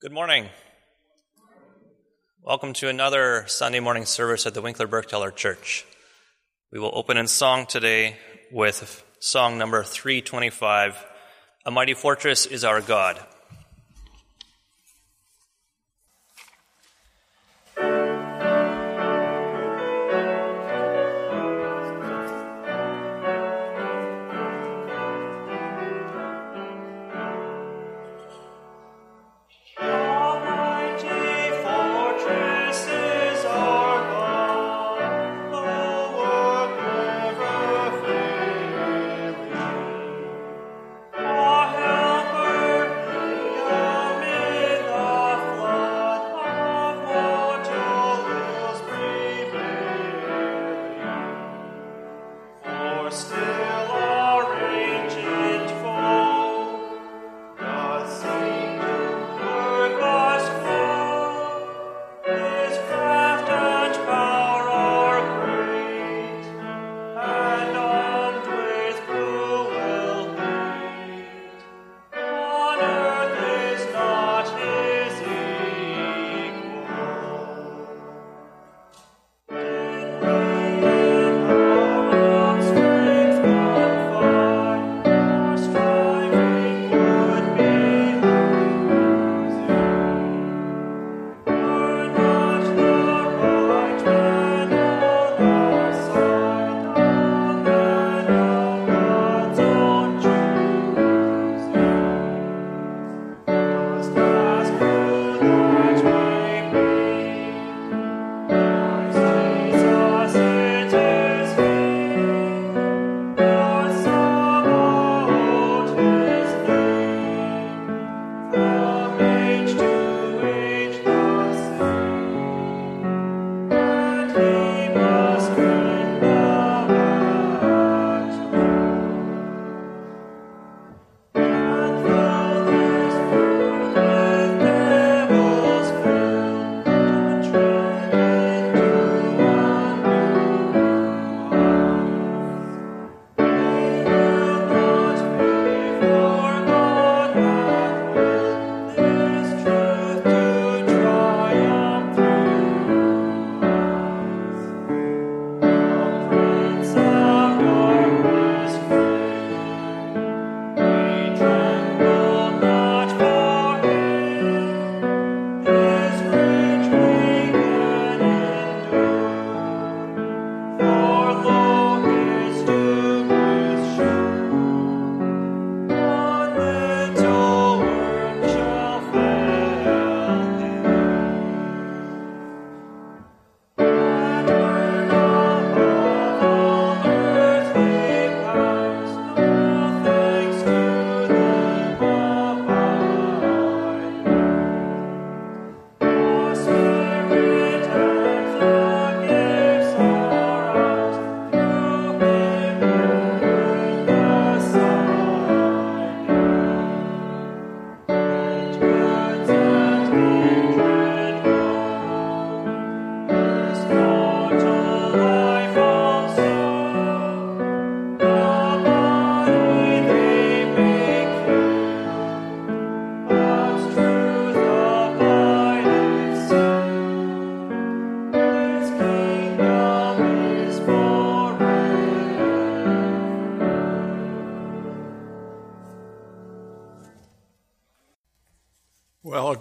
Good morning. Welcome to another Sunday morning service at the Winkler Bergthaler Church. We will open in song today with song number 325 A Mighty Fortress is Our God.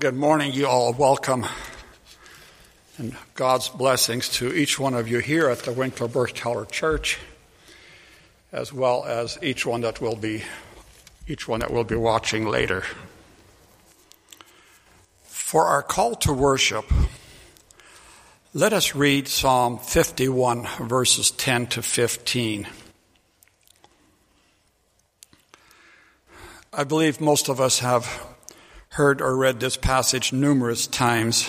Good morning, you all. Welcome and God's blessings to each one of you here at the Winkler Bergthaler Church, as well as each one that will be each one that will be watching later. For our call to worship, let us read Psalm 51, verses 10 to 15. I believe most of us have heard or read this passage numerous times,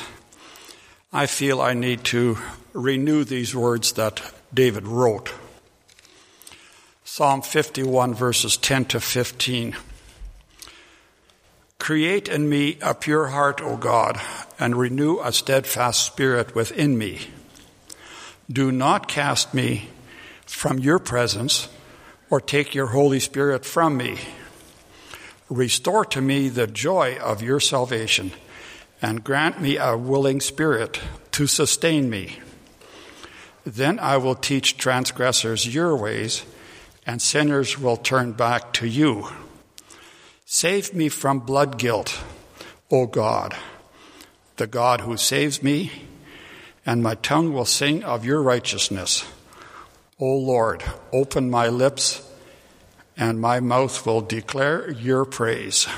I feel I need to renew these words that David wrote. Psalm 51, verses 10 to 15. Create in me a pure heart, O God, and renew a steadfast spirit within me. Do not cast me from your presence or take your Holy Spirit from me. Restore to me the joy of your salvation and grant me a willing spirit to sustain me. Then I will teach transgressors your ways, and sinners will turn back to you. Save me from blood guilt, O God, the God who saves me, and my tongue will sing of your righteousness. O Lord, open my lips, and my mouth will declare your praise.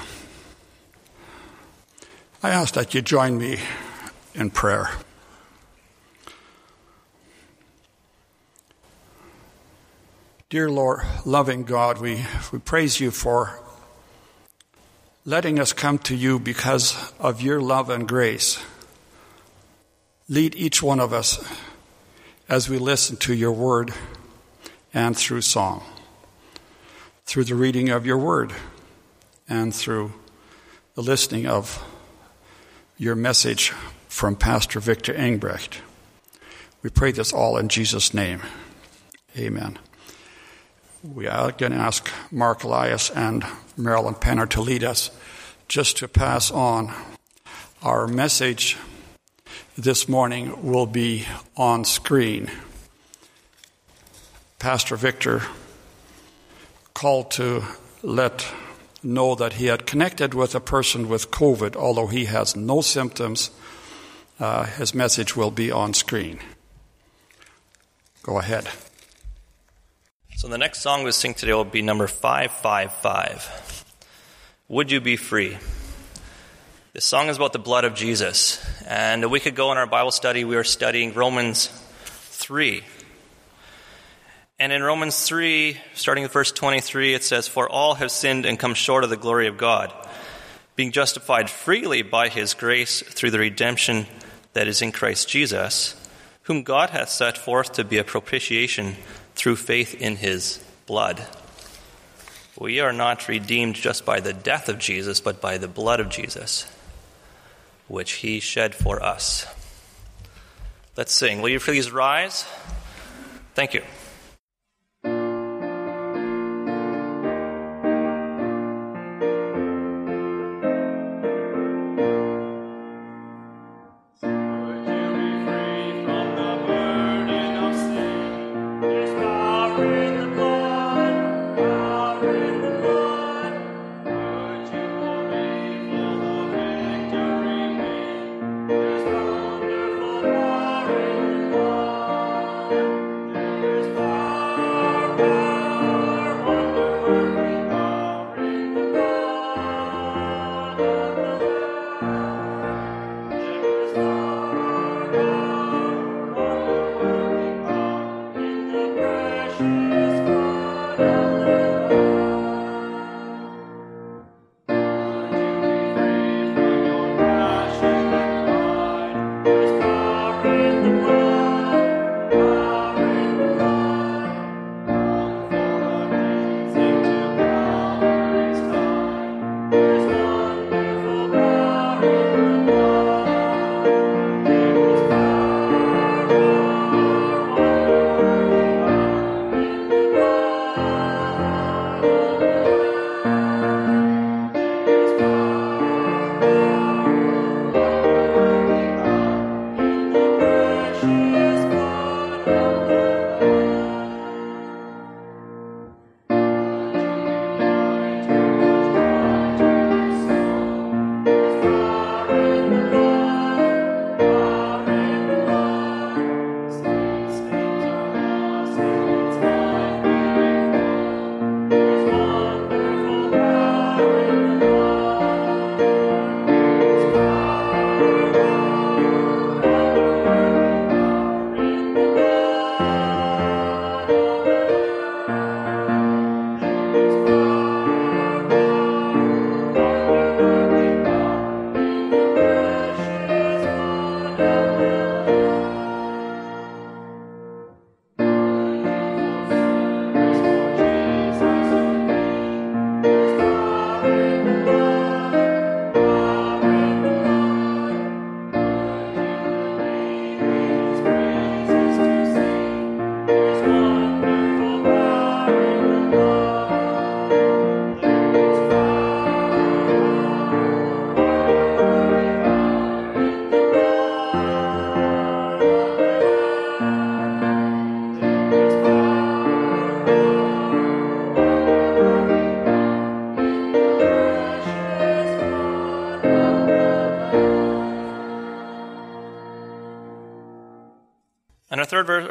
I ask that you join me in prayer. Dear Lord, loving God, we, we praise you for letting us come to you because of your love and grace. Lead each one of us as we listen to your word and through song, through the reading of your word, and through the listening of your message from Pastor Victor Engbrecht. We pray this all in Jesus' name. Amen. We are going to ask Mark Elias and Marilyn Penner to lead us just to pass on. Our message this morning will be on screen. Pastor Victor called to let know that he had connected with a person with COVID, although he has no symptoms. Uh, his message will be on screen. Go ahead. So the next song we sing today will be number 555. Would you be free? This song is about the blood of Jesus. And a week ago in our Bible study, we were studying Romans 3. And in Romans 3, starting with verse 23, it says, For all have sinned and come short of the glory of God, being justified freely by his grace through the redemption that is in Christ Jesus, whom God hath set forth to be a propitiation through faith in his blood. We are not redeemed just by the death of Jesus, but by the blood of Jesus, which he shed for us. Let's sing. Will you please rise? Thank you.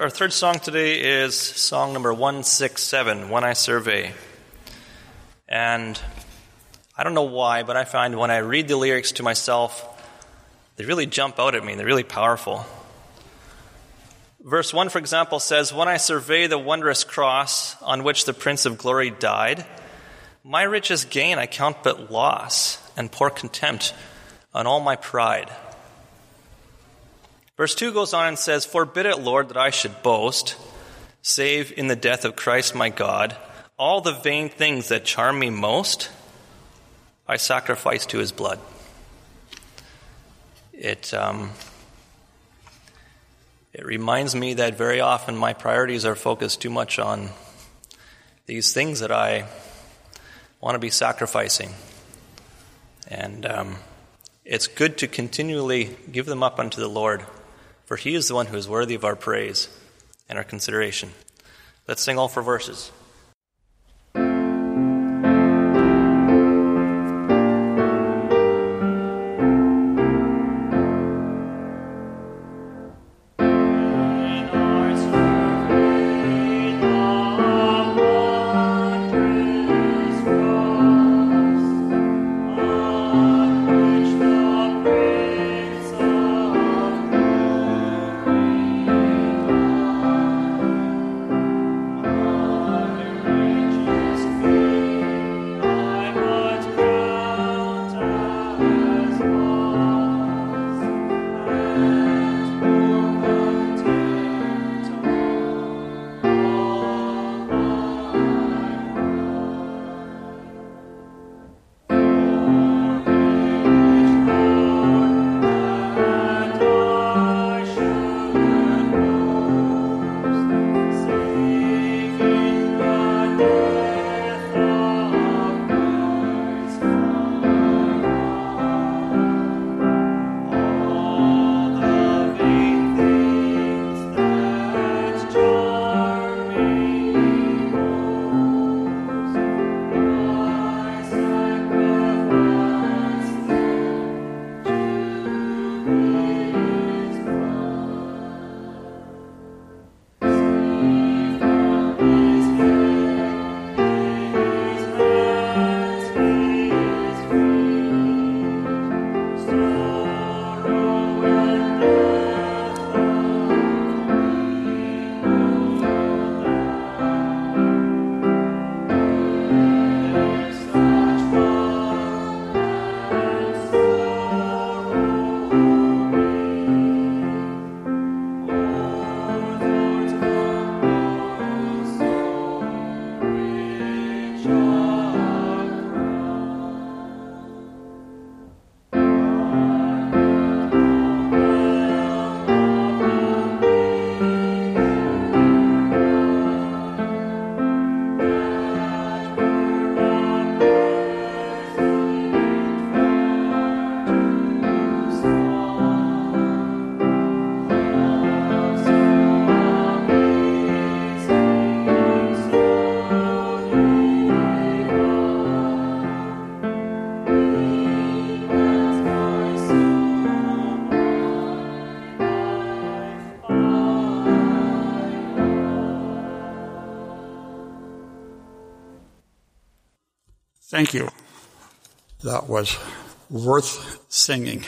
Our third song today is song number 167, When I Survey. And I don't know why, but I find when I read the lyrics to myself, they really jump out at me. They're really powerful. Verse 1, for example, says, When I survey the wondrous cross on which the Prince of Glory died, my richest gain I count but loss and pour contempt on all my pride. Verse 2 goes on and says, Forbid it, Lord, that I should boast, save in the death of Christ my God, all the vain things that charm me most I sacrifice to his blood. It, um, it reminds me that very often my priorities are focused too much on these things that I want to be sacrificing. And um, it's good to continually give them up unto the Lord, for He is the one who is worthy of our praise and our consideration. Let's sing all four verses. Thank you. That was worth singing.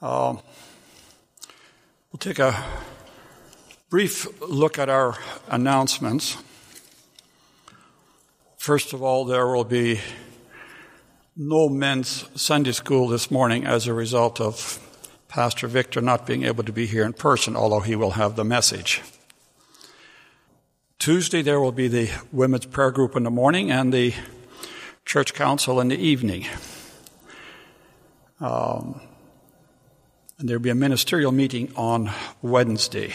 Um, we'll take a brief look at our announcements. First of all, there will be no men's Sunday school this morning as a result of Pastor Victor not being able to be here in person, although he will have the message. Tuesday, there will be the women's prayer group in the morning and the church council in the evening. Um, and there'll be a ministerial meeting on Wednesday.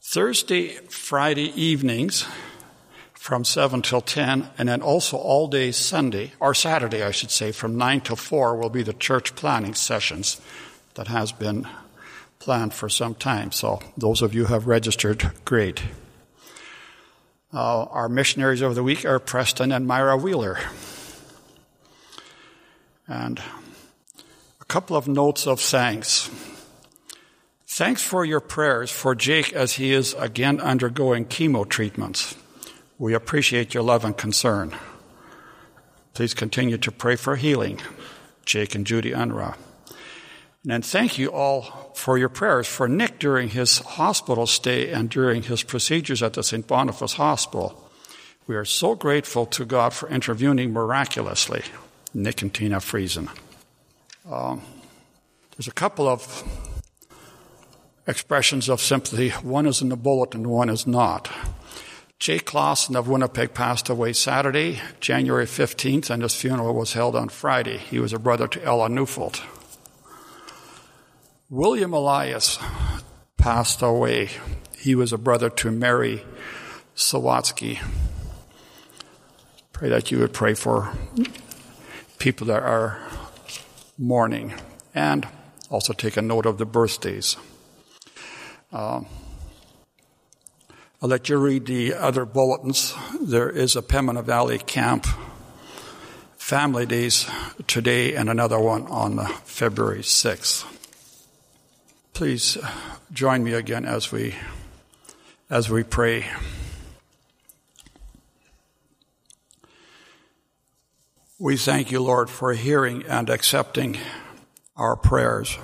Thursday, Friday evenings from 7 till 10, and then also all day Sunday, or Saturday, I should say, from 9 till 4 will be the church planning sessions that has been planned for some time. So those of you who have registered, great. Uh, our missionaries of the week are Preston and Myra Wheeler. And a couple of notes of thanks. Thanks for your prayers for Jake as he is again undergoing chemo treatments. We appreciate your love and concern. Please continue to pray for healing, Jake and Judy Unruh. And thank you all for your prayers for Nick during his hospital stay and during his procedures at the St. Boniface Hospital. We are so grateful to God for intervening miraculously. Nick and Tina Friesen. Um, there's a couple of expressions of sympathy. One is in the bulletin, and one is not. Jake Clausen of Winnipeg passed away Saturday, January 15th, and his funeral was held on Friday. He was a brother to Ella Neufeld. William Elias passed away. He was a brother to Mary Sawatsky. Pray that you would pray for people that are mourning and also take a note of the birthdays. Um, I'll let you read the other bulletins. There is a Pembina Valley Camp Family Days today and another one on February 6th please join me again as we as we pray. We thank you, Lord, for hearing and accepting our prayers.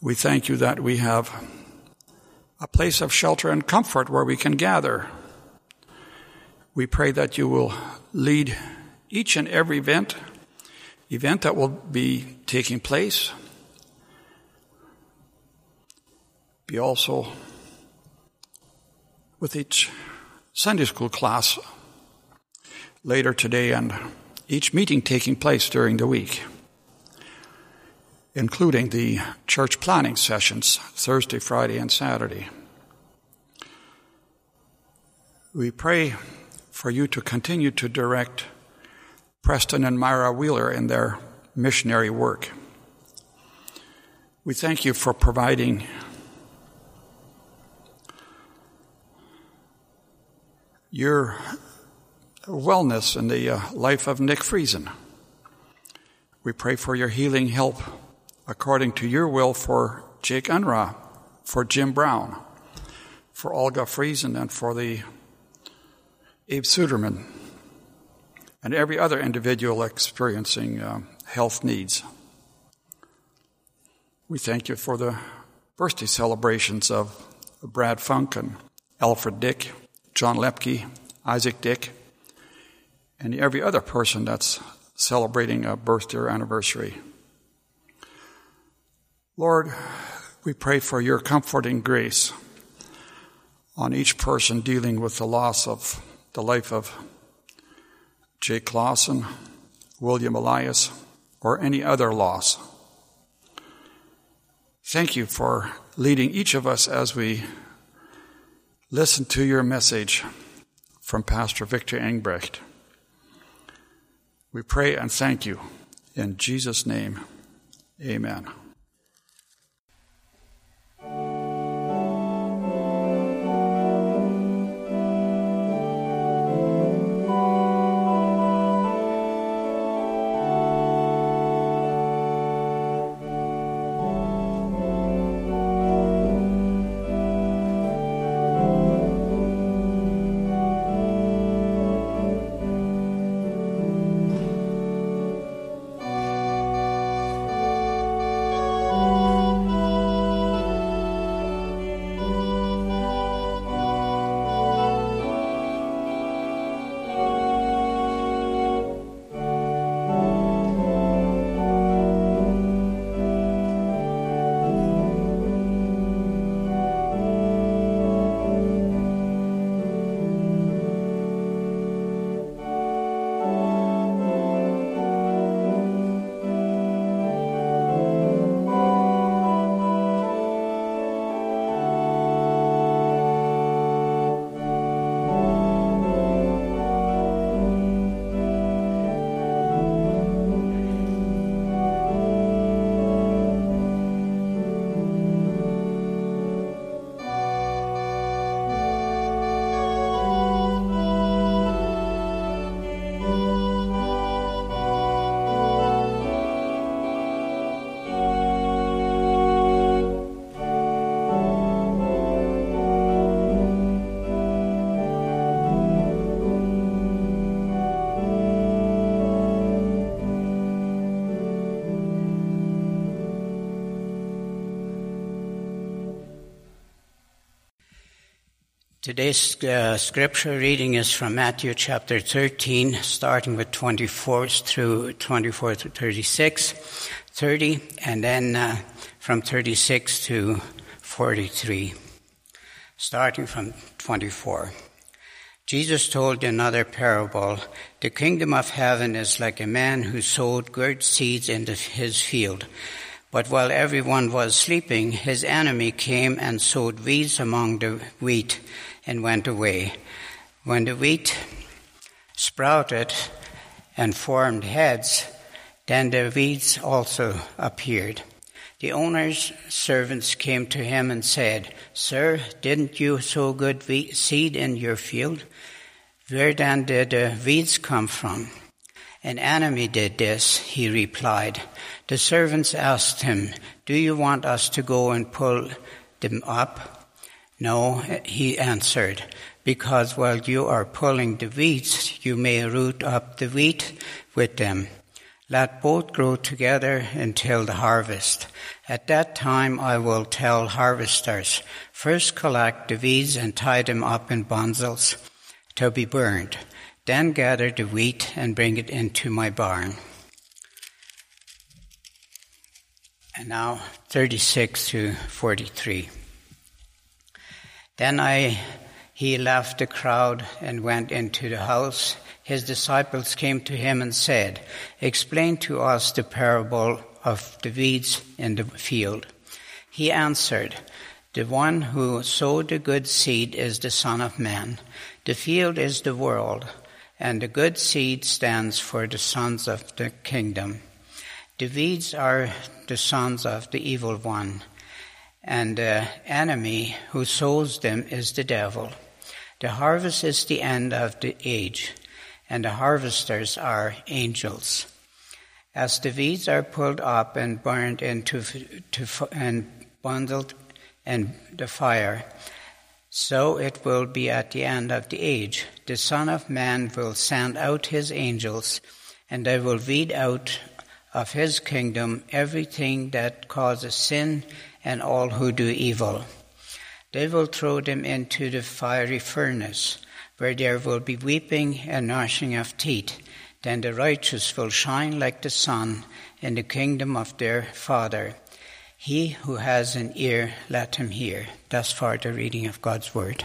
We thank you that we have a place of shelter and comfort where we can gather. We pray that you will lead each and every event, event that will be taking place be also with each Sunday school class later today and each meeting taking place during the week, including the church planning sessions Thursday, Friday, and Saturday. We pray for you to continue to direct Preston and Myra Wheeler in their missionary work. We thank you for providing your wellness in the uh, life of Nick Friesen. We pray for your healing help according to your will for Jake Unruh, for Jim Brown, for Olga Friesen, and for the Abe Suderman, and every other individual experiencing uh, health needs. We thank you for the birthday celebrations of Brad Funk and Alfred Dick, John Lepke, Isaac Dick, and every other person that's celebrating a birthday or anniversary. Lord, we pray for your comforting grace on each person dealing with the loss of the life of Jake Clausen, William Elias, or any other loss. Thank you for leading each of us as we listen to your message from Pastor Victor Engbrecht. We pray and thank you. In Jesus' name, amen. Today's uh, scripture reading is from Matthew chapter 13, starting with 24 through 24 to 36, 30, and then uh, from 36 to 43, starting from 24. Jesus told another parable. The kingdom of heaven is like a man who sowed good seeds into his field. But while everyone was sleeping, his enemy came and sowed weeds among the wheat and went away. When the wheat sprouted and formed heads, then the weeds also appeared. The owner's servants came to him and said, Sir, didn't you sow good wheat seed in your field? Where then did the weeds come from? An enemy did this, he replied. The servants asked him, Do you want us to go and pull them up? No, he answered, because while you are pulling the weeds, you may root up the wheat with them. Let both grow together until the harvest. At that time I will tell harvesters, first collect the weeds and tie them up in bundles to be burned. Then gather the wheat and bring it into my barn. And now 36 to 43. Then I, he left the crowd and went into the house. His disciples came to him and said, Explain to us the parable of the weeds in the field. He answered, The one who sowed the good seed is the Son of Man. The field is the world, and the good seed stands for the sons of the kingdom. The weeds are the sons of the evil one and the enemy who sows them is the devil. The harvest is the end of the age, and the harvesters are angels. As the weeds are pulled up and burned into to, and bundled in the fire, so it will be at the end of the age. The Son of Man will send out his angels, and they will weed out of his kingdom everything that causes sin and all who do evil. They will throw them into the fiery furnace, where there will be weeping and gnashing of teeth. Then the righteous will shine like the sun in the kingdom of their Father. He who has an ear, let him hear. Thus far, the reading of God's Word.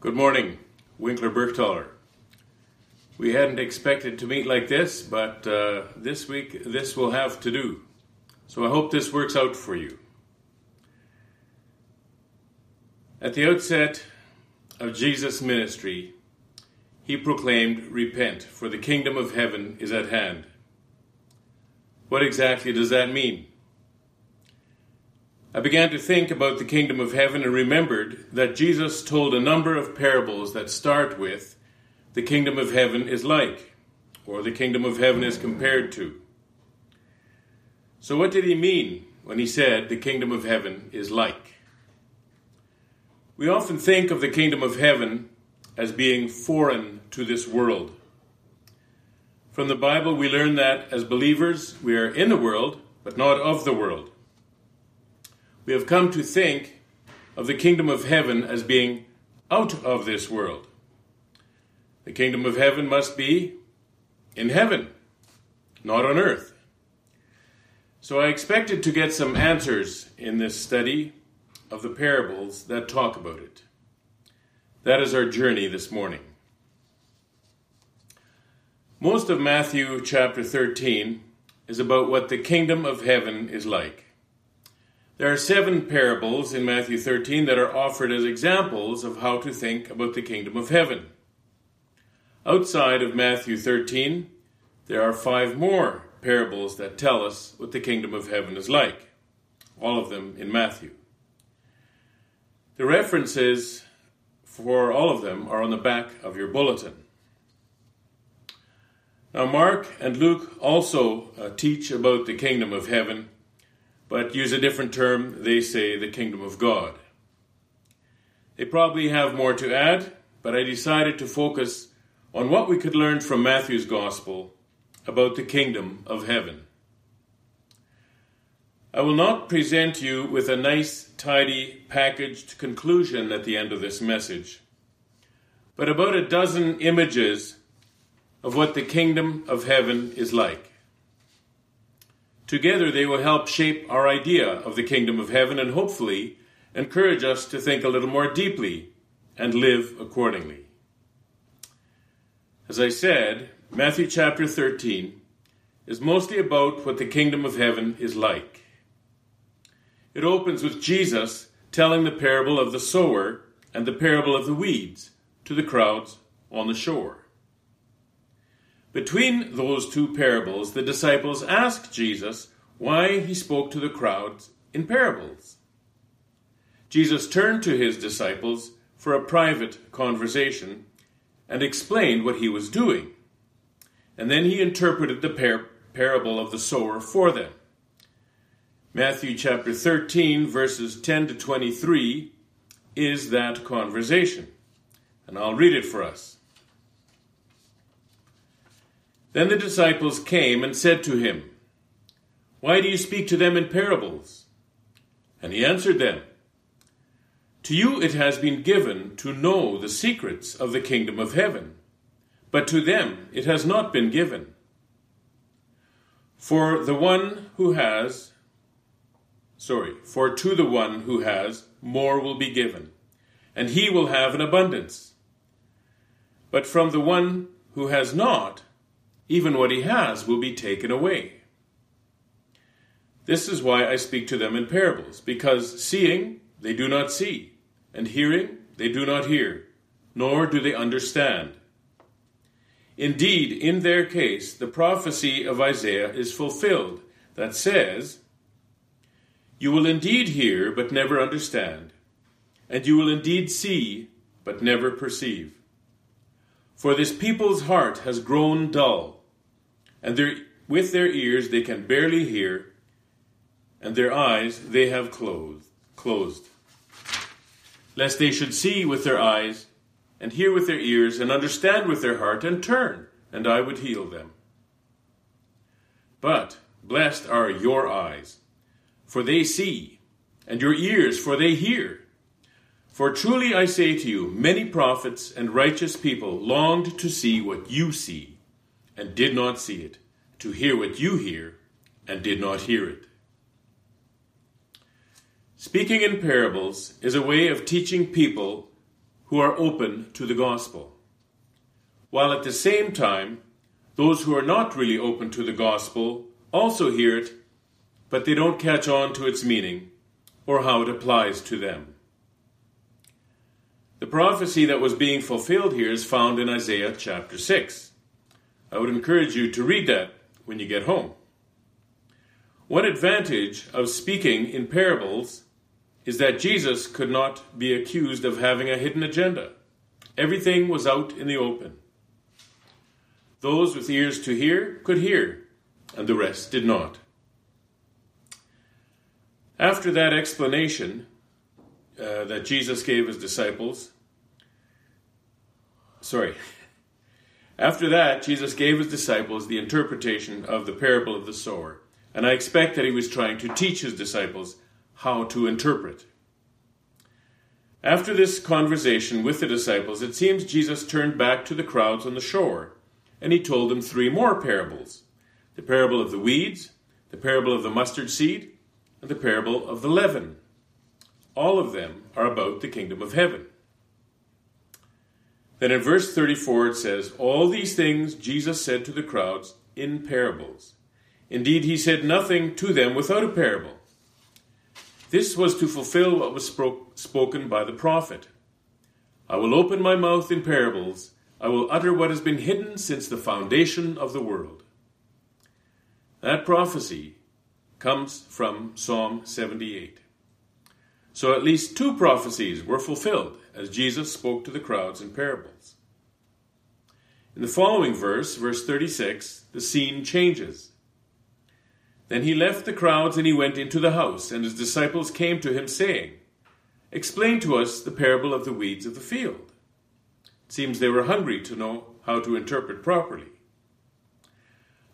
Good morning, Winkler Bergthaler. We hadn't expected to meet like this, but uh, this week this will have to do. So I hope this works out for you. At the outset of Jesus' ministry, he proclaimed, Repent, for the kingdom of heaven is at hand. What exactly does that mean? I began to think about the kingdom of heaven and remembered that Jesus told a number of parables that start with, The kingdom of heaven is like, or the kingdom of heaven is compared to. So, what did he mean when he said the kingdom of heaven is like? We often think of the kingdom of heaven as being foreign to this world. From the Bible, we learn that as believers, we are in the world, but not of the world. We have come to think of the kingdom of heaven as being out of this world. The kingdom of heaven must be in heaven, not on earth. So I expected to get some answers in this study of the parables that talk about it. That is our journey this morning. Most of Matthew chapter 13 is about what the kingdom of heaven is like. There are seven parables in Matthew 13 that are offered as examples of how to think about the kingdom of heaven. Outside of Matthew 13, there are five more parables that tell us what the kingdom of heaven is like, all of them in Matthew. The references for all of them are on the back of your bulletin. Now, Mark and Luke also uh, teach about the kingdom of heaven, but use a different term. They say the kingdom of God. They probably have more to add, but I decided to focus on what we could learn from Matthew's gospel about the kingdom of heaven. I will not present you with a nice, tidy, packaged conclusion at the end of this message, but about a dozen images of what the kingdom of heaven is like. Together, they will help shape our idea of the kingdom of heaven and hopefully encourage us to think a little more deeply and live accordingly. As I said, Matthew chapter 13 is mostly about what the kingdom of heaven is like. It opens with Jesus telling the parable of the sower and the parable of the weeds to the crowds on the shore. Between those two parables, the disciples asked Jesus why he spoke to the crowds in parables. Jesus turned to his disciples for a private conversation and explained what he was doing. And then he interpreted the par- parable of the sower for them. Matthew chapter 13, verses 10 to 23, is that conversation. And I'll read it for us. Then the disciples came and said to him, Why do you speak to them in parables? And he answered them, To you it has been given to know the secrets of the kingdom of heaven, but to them it has not been given. For the one who has, sorry, for to the one who has, more will be given, and he will have an abundance. But from the one who has not, even what he has will be taken away. This is why I speak to them in parables, because seeing they do not see, and hearing they do not hear, nor do they understand. Indeed, in their case, the prophecy of Isaiah is fulfilled that says, You will indeed hear, but never understand, and you will indeed see, but never perceive. For this people's heart has grown dull and their, with their ears they can barely hear, and their eyes they have closed, closed, lest they should see with their eyes, and hear with their ears, and understand with their heart, and turn, and I would heal them. But blessed are your eyes, for they see, and your ears, for they hear. For truly I say to you, many prophets and righteous people longed to see what you see and did not see it, to hear what you hear and did not hear it. Speaking in parables is a way of teaching people who are open to the gospel, while at the same time, those who are not really open to the gospel also hear it, but they don't catch on to its meaning or how it applies to them. The prophecy that was being fulfilled here is found in Isaiah chapter 6. I would encourage you to read that when you get home. One advantage of speaking in parables is that Jesus could not be accused of having a hidden agenda. Everything was out in the open. Those with ears to hear could hear, and the rest did not. After that explanation uh, that Jesus gave his disciples, sorry, after that, Jesus gave his disciples the interpretation of the parable of the sower, and I expect that he was trying to teach his disciples how to interpret. After this conversation with the disciples, it seems Jesus turned back to the crowds on the shore, and he told them three more parables the parable of the weeds, the parable of the mustard seed, and the parable of the leaven. All of them are about the kingdom of heaven. Then in verse 34 it says, All these things Jesus said to the crowds in parables. Indeed, he said nothing to them without a parable. This was to fulfill what was spoke, spoken by the prophet. I will open my mouth in parables. I will utter what has been hidden since the foundation of the world. That prophecy comes from Psalm 78. So at least two prophecies were fulfilled as Jesus spoke to the crowds in parables. In the following verse, verse 36, the scene changes. Then he left the crowds and he went into the house, and his disciples came to him, saying, Explain to us the parable of the weeds of the field. It seems they were hungry to know how to interpret properly.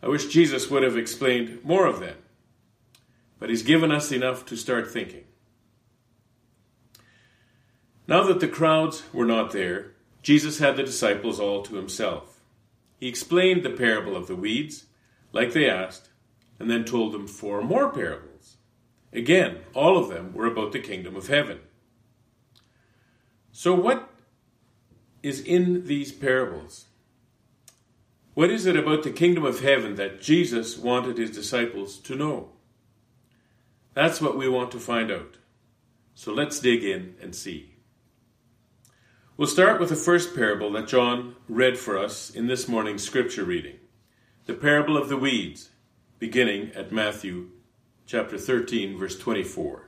I wish Jesus would have explained more of them. but He's given us enough to start thinking. Now that the crowds were not there, Jesus had the disciples all to himself. He explained the parable of the weeds, like they asked, and then told them four more parables. Again, all of them were about the kingdom of heaven. So, what is in these parables? What is it about the kingdom of heaven that Jesus wanted his disciples to know? That's what we want to find out. So let's dig in and see. We'll start with the first parable that John read for us in this morning's scripture reading the parable of the weeds, beginning at Matthew chapter 13, verse 24.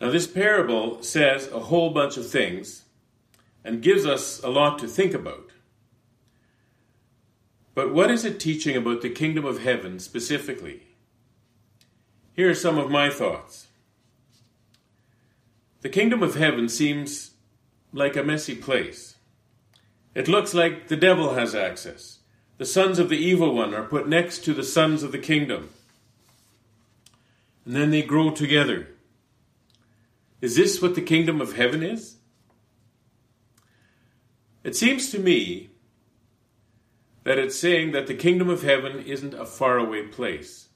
Now, this parable says a whole bunch of things and gives us a lot to think about. But what is it teaching about the kingdom of heaven specifically? Here are some of my thoughts. The kingdom of heaven seems like a messy place. It looks like the devil has access. The sons of the evil one are put next to the sons of the kingdom. And then they grow together. Is this what the kingdom of heaven is? It seems to me that it's saying that the kingdom of heaven isn't a faraway place.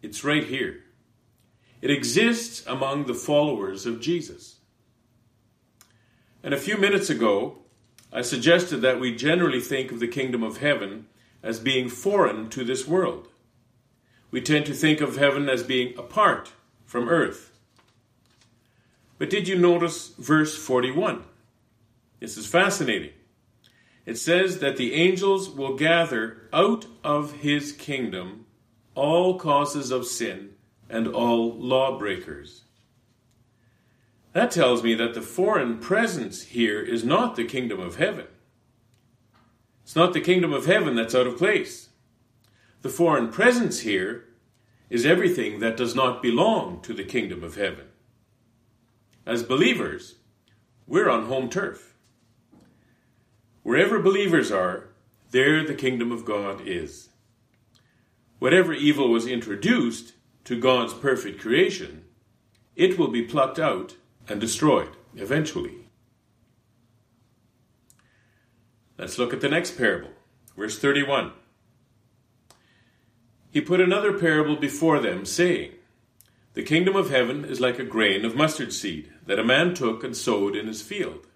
It's right here. It exists among the followers of Jesus. And a few minutes ago, I suggested that we generally think of the kingdom of heaven as being foreign to this world. We tend to think of heaven as being apart from earth. But did you notice verse 41? This is fascinating. It says that the angels will gather out of his kingdom all causes of sin and all lawbreakers. That tells me that the foreign presence here is not the kingdom of heaven. It's not the kingdom of heaven that's out of place. The foreign presence here is everything that does not belong to the kingdom of heaven. As believers, we're on home turf. Wherever believers are, there the kingdom of God is. Whatever evil was introduced to God's perfect creation, it will be plucked out and destroyed eventually. Let's look at the next parable, verse 31. He put another parable before them, saying, The kingdom of heaven is like a grain of mustard seed that a man took and sowed in his field.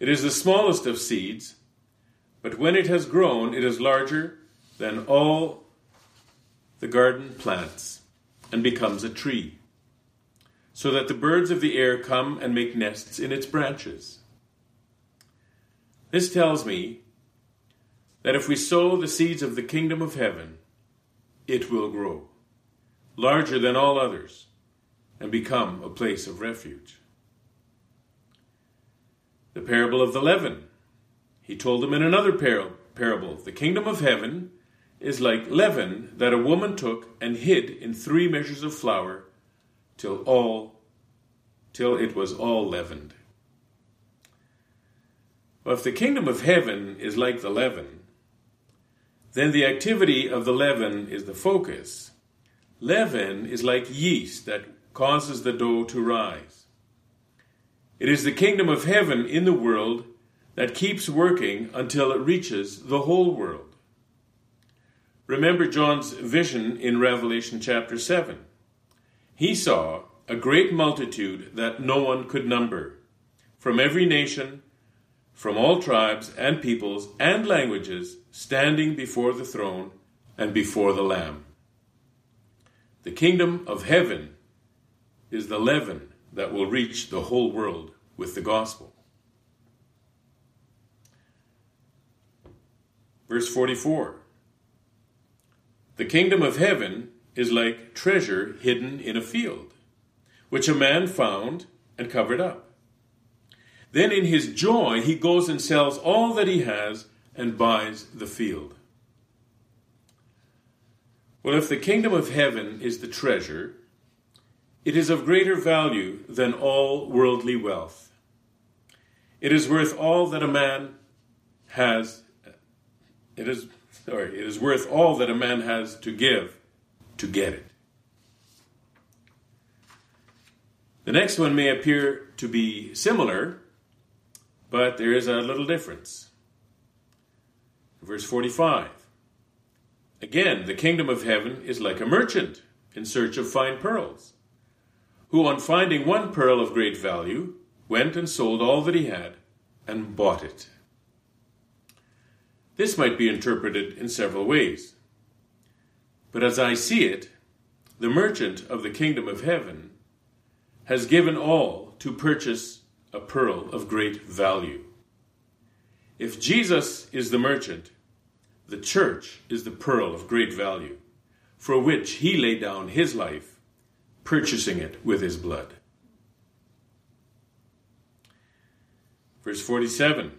It is the smallest of seeds, but when it has grown, it is larger than all the garden plants and becomes a tree, so that the birds of the air come and make nests in its branches. This tells me that if we sow the seeds of the kingdom of heaven, it will grow, larger than all others, and become a place of refuge. The parable of the leaven. He told them in another par- parable the kingdom of heaven is like leaven that a woman took and hid in three measures of flour till all till it was all leavened. Well, if the kingdom of heaven is like the leaven, then the activity of the leaven is the focus. Leaven is like yeast that causes the dough to rise. It is the kingdom of heaven in the world that keeps working until it reaches the whole world. Remember John's vision in Revelation chapter 7. He saw a great multitude that no one could number, from every nation, from all tribes and peoples and languages, standing before the throne and before the Lamb. The kingdom of heaven is the leaven that will reach the whole world with the gospel. Verse 44 the kingdom of heaven is like treasure hidden in a field, which a man found and covered up. Then in his joy he goes and sells all that he has and buys the field. Well, if the kingdom of heaven is the treasure, it is of greater value than all worldly wealth. It is worth all that a man has. It is sorry, it is worth all that a man has to give to get it. The next one may appear to be similar, but there is a little difference. Verse 45 Again, the kingdom of heaven is like a merchant in search of fine pearls, who, on finding one pearl of great value, went and sold all that he had and bought it. This might be interpreted in several ways. But as I see it, the merchant of the kingdom of heaven has given all to purchase a pearl of great value. If Jesus is the merchant, the church is the pearl of great value, for which he laid down his life, purchasing it with his blood. Verse 47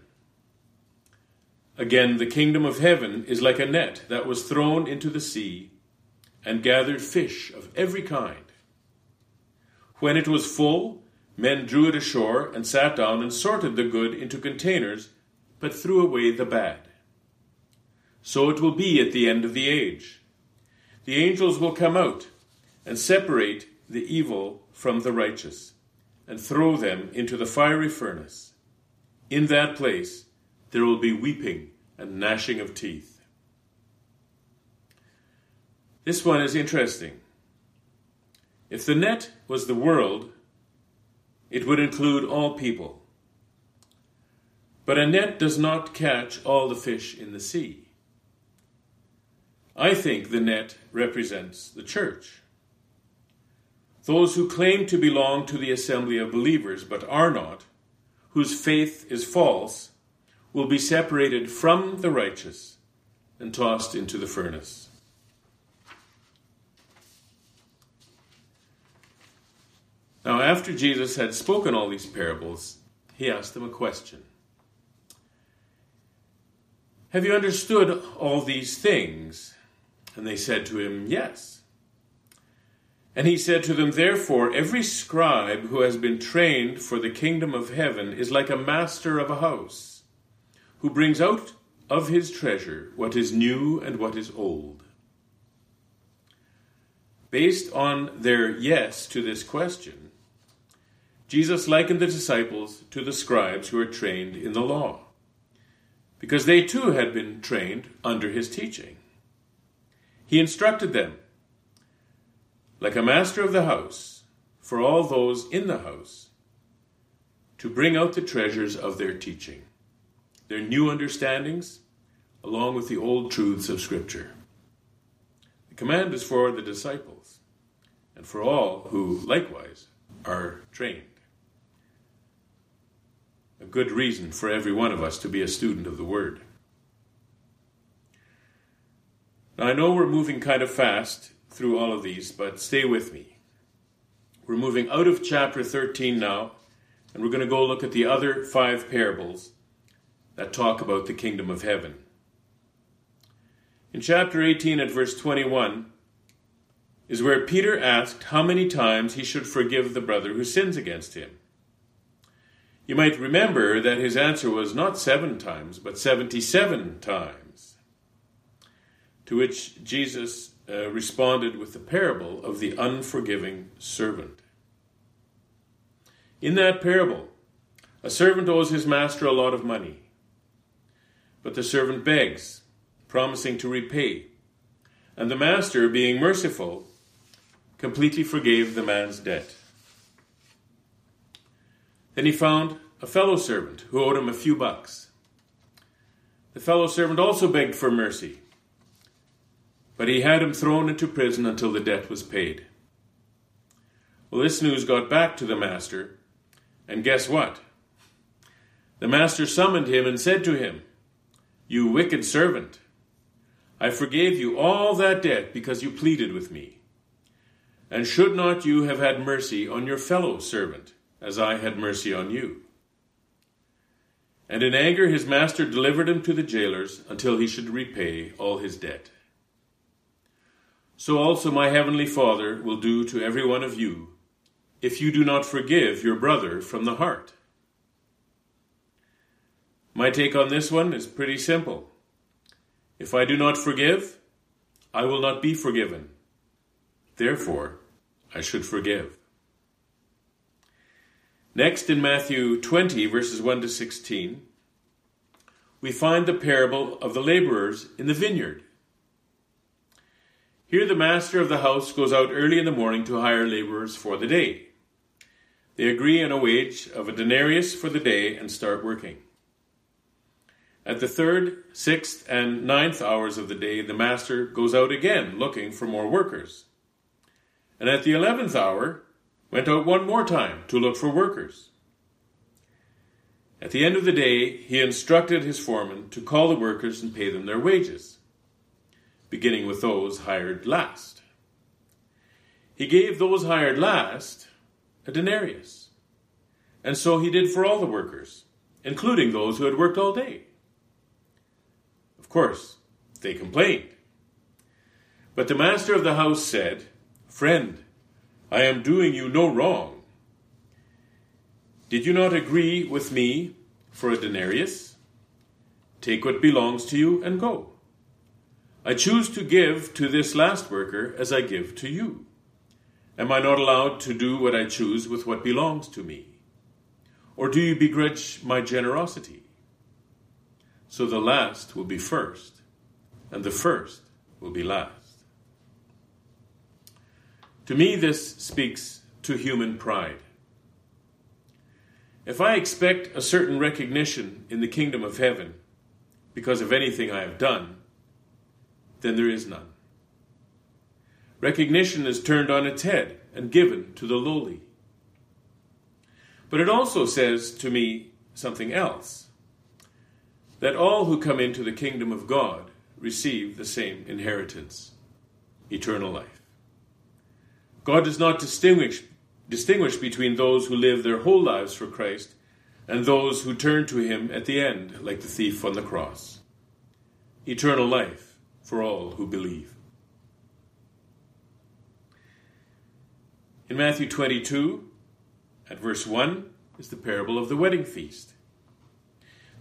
Again, the kingdom of heaven is like a net that was thrown into the sea and gathered fish of every kind. When it was full, men drew it ashore and sat down and sorted the good into containers, but threw away the bad. So it will be at the end of the age. The angels will come out and separate the evil from the righteous and throw them into the fiery furnace. In that place there will be weeping and gnashing of teeth. This one is interesting. If the net was the world, it would include all people. But a net does not catch all the fish in the sea. I think the net represents the church. Those who claim to belong to the assembly of believers but are not, whose faith is false, will be separated from the righteous and tossed into the furnace. Now, after Jesus had spoken all these parables, he asked them a question Have you understood all these things? And they said to him, Yes. And he said to them, Therefore, every scribe who has been trained for the kingdom of heaven is like a master of a house, who brings out of his treasure what is new and what is old. Based on their yes to this question, Jesus likened the disciples to the scribes who are trained in the law, because they too had been trained under his teaching. He instructed them, like a master of the house, for all those in the house, to bring out the treasures of their teaching, their new understandings, along with the old truths of Scripture. The command is for the disciples and for all who likewise are trained. A good reason for every one of us to be a student of the Word. Now, I know we're moving kind of fast through all of these, but stay with me. We're moving out of chapter 13 now, and we're going to go look at the other five parables that talk about the kingdom of heaven. In chapter 18, at verse 21, is where Peter asked how many times he should forgive the brother who sins against him. You might remember that his answer was not seven times, but 77 times. To which Jesus uh, responded with the parable of the unforgiving servant. In that parable, a servant owes his master a lot of money, but the servant begs, promising to repay, and the master, being merciful, completely forgave the man's debt. Then he found a fellow servant who owed him a few bucks. The fellow servant also begged for mercy but he had him thrown into prison until the debt was paid. Well, this news got back to the master, and guess what? The master summoned him and said to him, You wicked servant, I forgave you all that debt because you pleaded with me. And should not you have had mercy on your fellow servant, as I had mercy on you? And in anger his master delivered him to the jailers until he should repay all his debt so also my heavenly Father will do to every one of you, if you do not forgive your brother from the heart. My take on this one is pretty simple. If I do not forgive, I will not be forgiven. Therefore, I should forgive. Next, in Matthew 20, verses 1 to 16, we find the parable of the laborers in the vineyard. Here, the master of the house goes out early in the morning to hire laborers for the day. They agree on a wage of a denarius for the day and start working. At the third, sixth, and ninth hours of the day, the master goes out again looking for more workers. And at the eleventh hour, went out one more time to look for workers. At the end of the day, he instructed his foreman to call the workers and pay them their wages, beginning with those hired last. He gave those hired last a denarius, and so he did for all the workers, including those who had worked all day. Of course, they complained. But the master of the house said, Friend, I am doing you no wrong. Did you not agree with me for a denarius? Take what belongs to you and go. I choose to give to this last worker as I give to you. Am I not allowed to do what I choose with what belongs to me? Or do you begrudge my generosity? So the last will be first, and the first will be last. To me, this speaks to human pride. If I expect a certain recognition in the kingdom of heaven because of anything I have done, then there is none. Recognition is turned on its head and given to the lowly. But it also says to me something else that all who come into the kingdom of God receive the same inheritance eternal life. God does not distinguish, distinguish between those who live their whole lives for Christ and those who turn to Him at the end, like the thief on the cross. Eternal life for all who believe. In Matthew 22, at verse 1, is the parable of the wedding feast.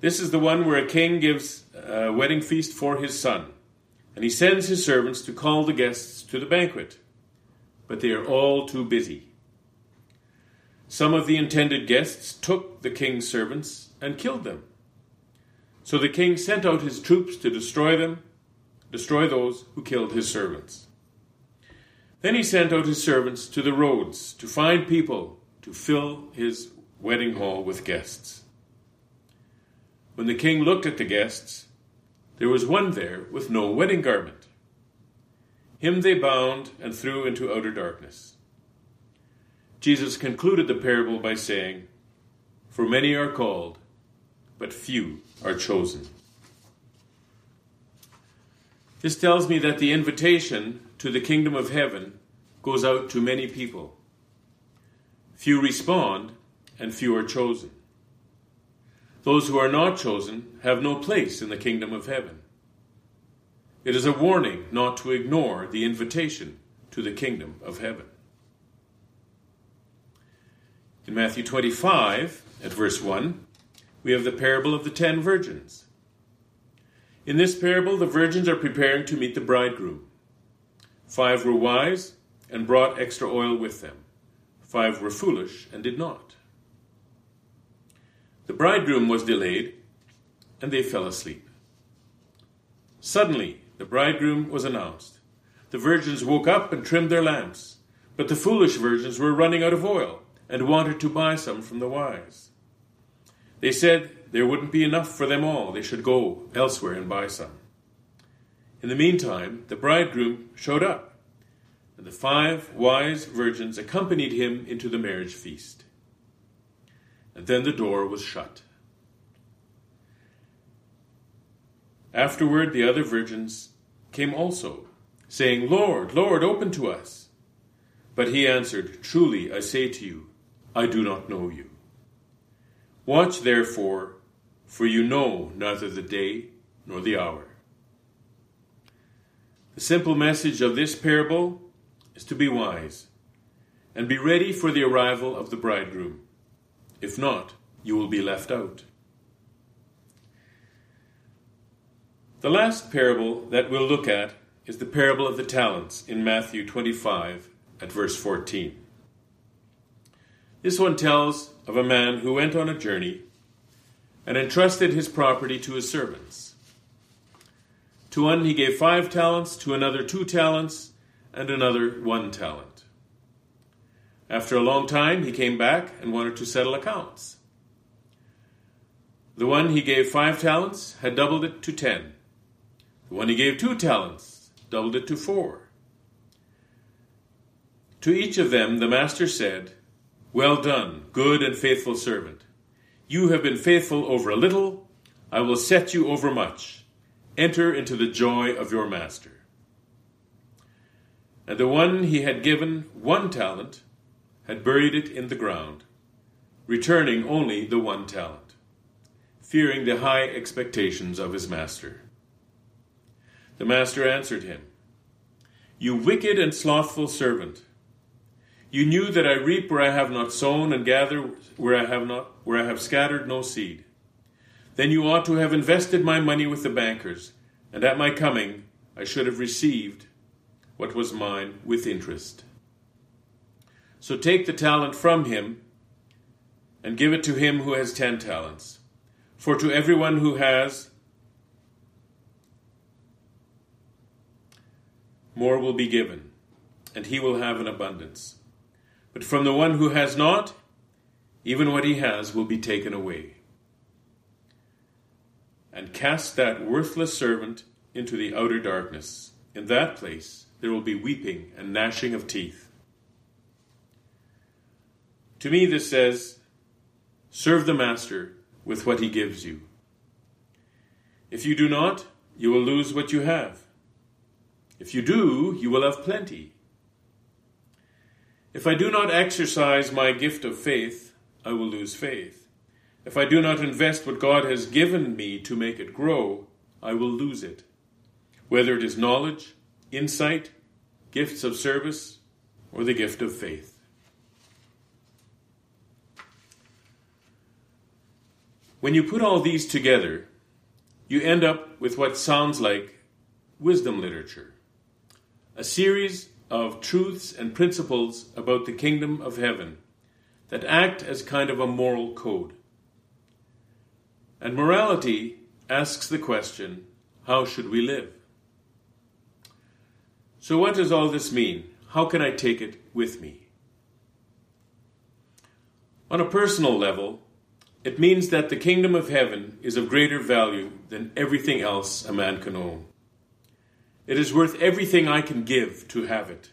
This is the one where a king gives a wedding feast for his son, and he sends his servants to call the guests to the banquet but they are all too busy. Some of the intended guests took the king's servants and killed them. So the king sent out his troops to destroy them, destroy those who killed his servants. Then he sent out his servants to the roads to find people to fill his wedding hall with guests. When the king looked at the guests, there was one there with no wedding garment. Him they bound and threw into outer darkness. Jesus concluded the parable by saying, For many are called, but few are chosen. This tells me that the invitation to the kingdom of heaven goes out to many people. Few respond, and few are chosen. Those who are not chosen have no place in the kingdom of heaven. It is a warning not to ignore the invitation to the kingdom of heaven. In Matthew 25, at verse 1, we have the parable of the ten virgins. In this parable, the virgins are preparing to meet the bridegroom. Five were wise and brought extra oil with them. Five were foolish and did not. The bridegroom was delayed, and they fell asleep. Suddenly, the bridegroom was announced. The virgins woke up and trimmed their lamps, but the foolish virgins were running out of oil and wanted to buy some from the wise. They said there wouldn't be enough for them all, they should go elsewhere and buy some. In the meantime, the bridegroom showed up, and the five wise virgins accompanied him into the marriage feast. And then the door was shut. Afterward, the other virgins came also, saying, Lord, Lord, open to us. But he answered, Truly, I say to you, I do not know you. Watch therefore, for you know neither the day nor the hour. The simple message of this parable is to be wise and be ready for the arrival of the bridegroom. If not, you will be left out. The last parable that we'll look at is the parable of the talents in Matthew 25, at verse 14. This one tells of a man who went on a journey and entrusted his property to his servants. To one he gave five talents, to another two talents, and another one talent. After a long time, he came back and wanted to settle accounts. The one he gave five talents had doubled it to ten. The one he gave two talents doubled it to four. To each of them the master said, Well done, good and faithful servant. You have been faithful over a little, I will set you over much. Enter into the joy of your master. And the one he had given one talent had buried it in the ground, returning only the one talent, fearing the high expectations of his master. The master answered him, You wicked and slothful servant. You knew that I reap where I have not sown and gather where I have not where I have scattered no seed. Then you ought to have invested my money with the bankers, and at my coming I should have received what was mine with interest. So take the talent from him and give it to him who has ten talents. For to everyone who has, more will be given, and he will have an abundance. But from the one who has not, even what he has will be taken away. And cast that worthless servant into the outer darkness. In that place there will be weeping and gnashing of teeth. To me, this says, Serve the Master with what he gives you. If you do not, you will lose what you have. If you do, you will have plenty. If I do not exercise my gift of faith, I will lose faith. If I do not invest what God has given me to make it grow, I will lose it. Whether it is knowledge, insight, gifts of service, or the gift of faith. When you put all these together, you end up with what sounds like wisdom literature, a series of truths and principles about the kingdom of heaven that act as kind of a moral code. And morality asks the question how should we live? So, what does all this mean? How can I take it with me? On a personal level, it means that the kingdom of heaven is of greater value than everything else a man can own. It is worth everything I can give to have it.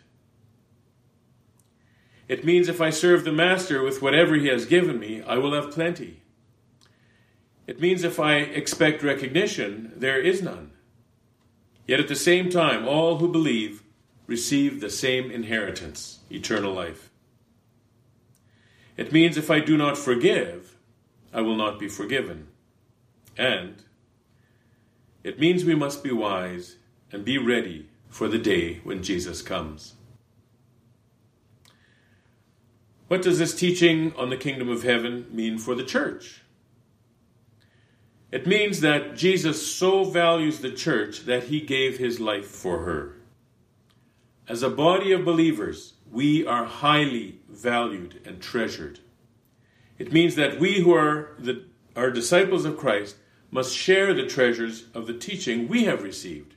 It means if I serve the Master with whatever he has given me, I will have plenty. It means if I expect recognition, there is none. Yet at the same time, all who believe receive the same inheritance, eternal life. It means if I do not forgive, I will not be forgiven. And it means we must be wise and be ready for the day when Jesus comes. What does this teaching on the kingdom of heaven mean for the church? It means that Jesus so values the church that he gave his life for her. As a body of believers, we are highly valued and treasured. It means that we who are, the, are disciples of Christ must share the treasures of the teaching we have received,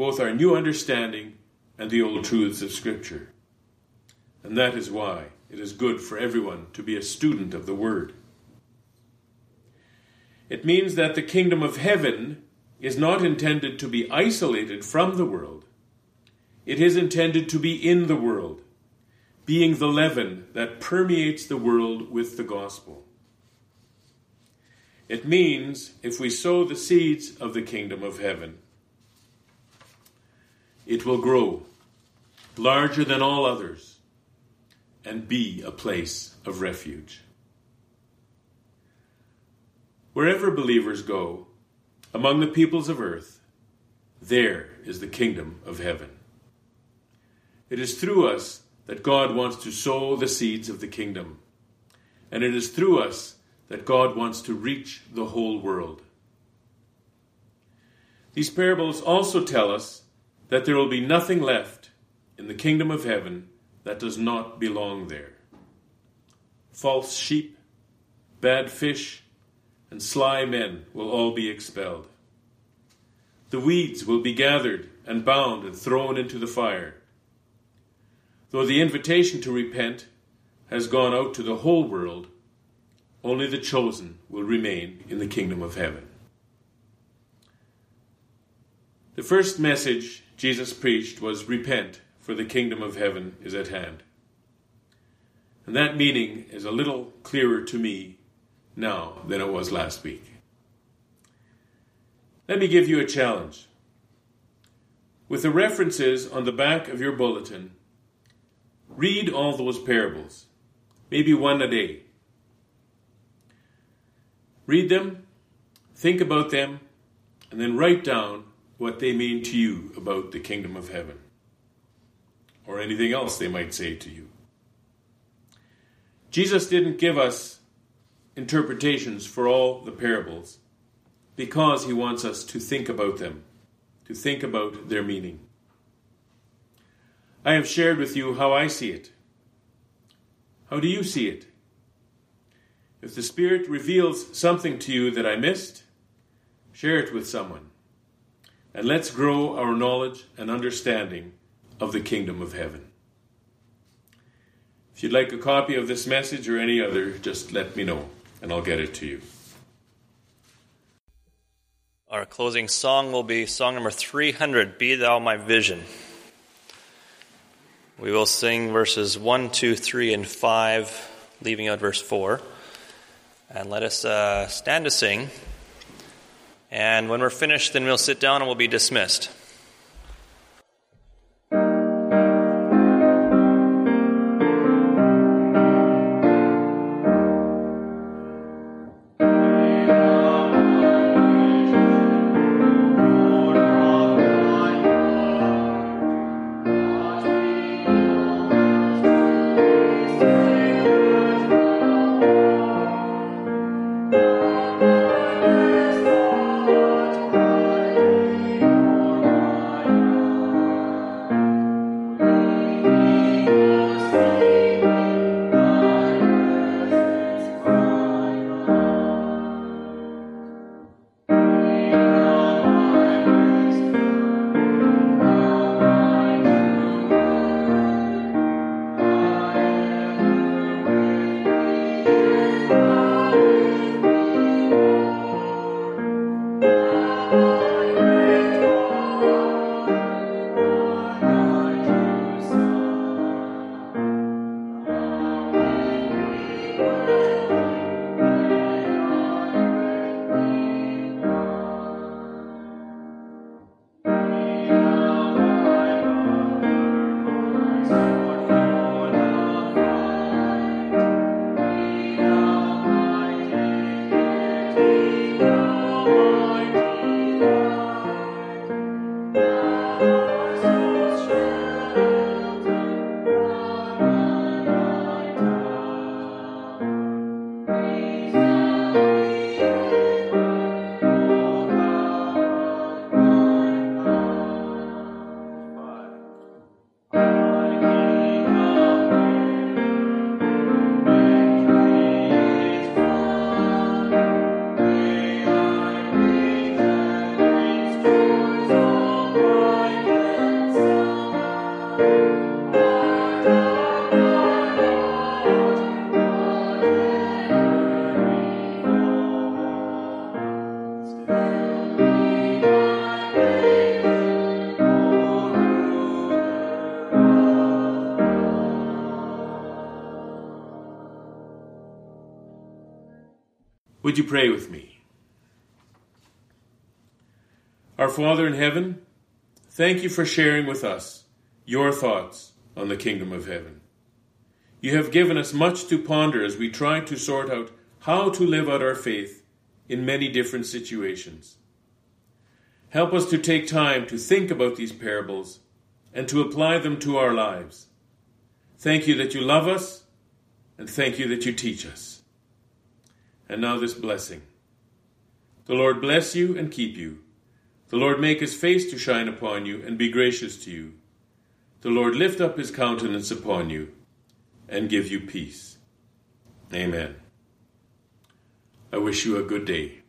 both our new understanding and the old truths of Scripture. And that is why it is good for everyone to be a student of the Word. It means that the kingdom of heaven is not intended to be isolated from the world. It is intended to be in the world, being the leaven that permeates the world with the gospel. It means if we sow the seeds of the kingdom of heaven, it will grow larger than all others and be a place of refuge. Wherever believers go, among the peoples of earth, there is the kingdom of heaven. It is through us that God wants to sow the seeds of the kingdom, and it is through us that God wants to reach the whole world. These parables also tell us that there will be nothing left in the kingdom of heaven that does not belong there. False sheep, bad fish, and sly men will all be expelled. The weeds will be gathered and bound and thrown into the fire. Though the invitation to repent has gone out to the whole world, only the chosen will remain in the kingdom of heaven. The first message Jesus preached was repent, for the kingdom of heaven is at hand. And that meaning is a little clearer to me now than it was last week. Let me give you a challenge. With the references on the back of your bulletin, read all those parables, maybe one a day. Read them, think about them, and then write down what they mean to you about the kingdom of heaven or anything else they might say to you. Jesus didn't give us interpretations for all the parables because he wants us to think about them, to think about their meaning. I have shared with you how I see it. How do you see it? If the Spirit reveals something to you that I missed, share it with someone. And let's grow our knowledge and understanding of the kingdom of heaven. If you'd like a copy of this message or any other, just let me know and I'll get it to you. Our closing song will be song number 300 Be Thou My Vision. We will sing verses 1, 2, 3, and 5, leaving out verse 4. And let us uh, stand to sing. And when we're finished, then we'll sit down and we'll be dismissed. You pray with me? Our Father in heaven, thank you for sharing with us your thoughts on the kingdom of heaven. You have given us much to ponder as we try to sort out how to live out our faith in many different situations. Help us to take time to think about these parables and to apply them to our lives. Thank you that you love us, and thank you that you teach us and now this blessing. The Lord bless you and keep you. The Lord make his face to shine upon you and be gracious to you. the Lord lift up his countenance upon you and give you peace. Amen. I wish you a good day.